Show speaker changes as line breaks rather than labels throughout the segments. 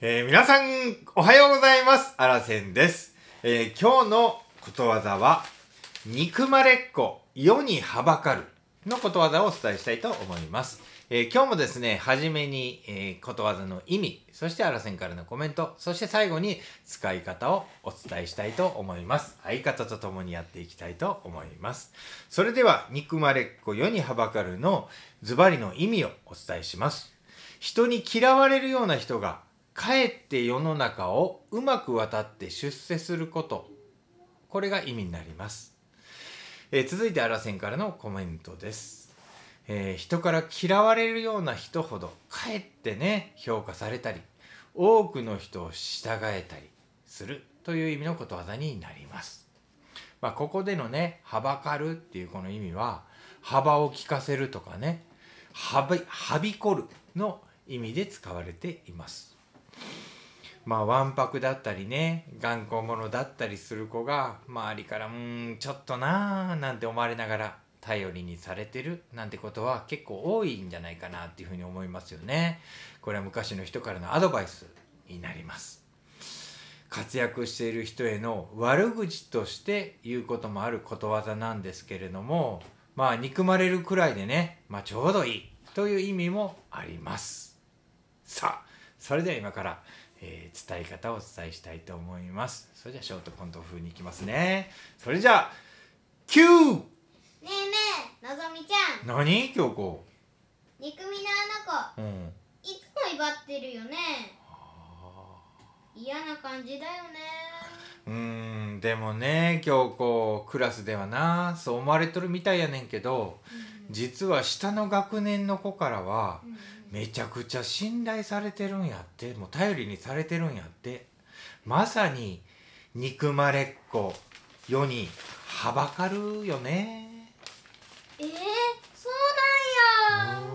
えー、皆さん、おはようございます。あらせんです。えー、今日のことわざは、憎まれっ子、世にはばかるのことわざをお伝えしたいと思います。えー、今日もですね、はじめに、えことわざの意味、そしてあらせんからのコメント、そして最後に使い方をお伝えしたいと思います。相方と共にやっていきたいと思います。それでは、憎まれっ子、世にはばかるのズバリの意味をお伝えします。人に嫌われるような人がかえって世の中をうまく渡って出世すること。これが意味になります、えー、続いてあらせんからのコメントです、えー、人から嫌われるような人ほどかえってね評価されたり多くの人を従えたりするという意味のことわざになります。まあ、ここでのね、はばかるっていうこの意味は、幅を利かせるとかね、はび、はびこるの意味で使われています。まあ、わんぱくだったりね、頑固者だったりする子が、周りから、うん、ちょっとなーなんて思われながら、頼りにされてるなんてことは結構多いんじゃないかなっていうふうに思いますよね。これは昔の人からのアドバイスになります。活躍している人への悪口として言うこともあることわざなんですけれども、まあ憎まれるくらいでね、まあちょうどいいという意味もあります。さあ、それでは今から、えー、伝え方をお伝えしたいと思います。それじゃあショートコント風にいきますね。それじゃあ Q! ね
えねえのぞみちゃん。
何？京子。
憎みのあの子、うん、いつも威張ってるよね。嫌な感じだよね。
うんでもね京子クラスではなそう思われとるみたいやねんけど、うん、実は下の学年の子からは、うん。めちゃくちゃ信頼されてるんやってもう頼りにされてるんやってまさに憎まれっ子世にはばかるよね
えー、そうなんや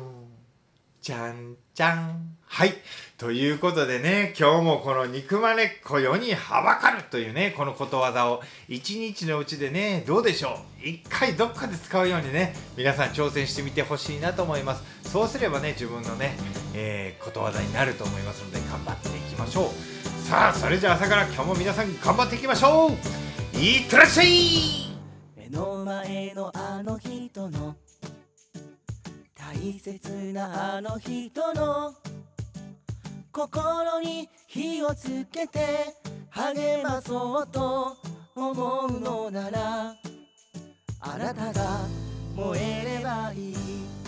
じゃんじゃん。はい。ということでね今日もこの憎まれっ子世にはばかるというねこのことわざを一日のうちでねどうでしょう？一回どっかで使うようにね皆さん挑戦してみてほしいなと思います。そうすればね自分のね、えー、ことわざになると思いますので頑張っていきましょう。さあそれじゃあ朝から今日も皆さん頑張っていきましょう。いってらっしゃい！目の前のあの人の大切なあの人の心に火をつけて励まそうと思うのならあなたが燃えればいい。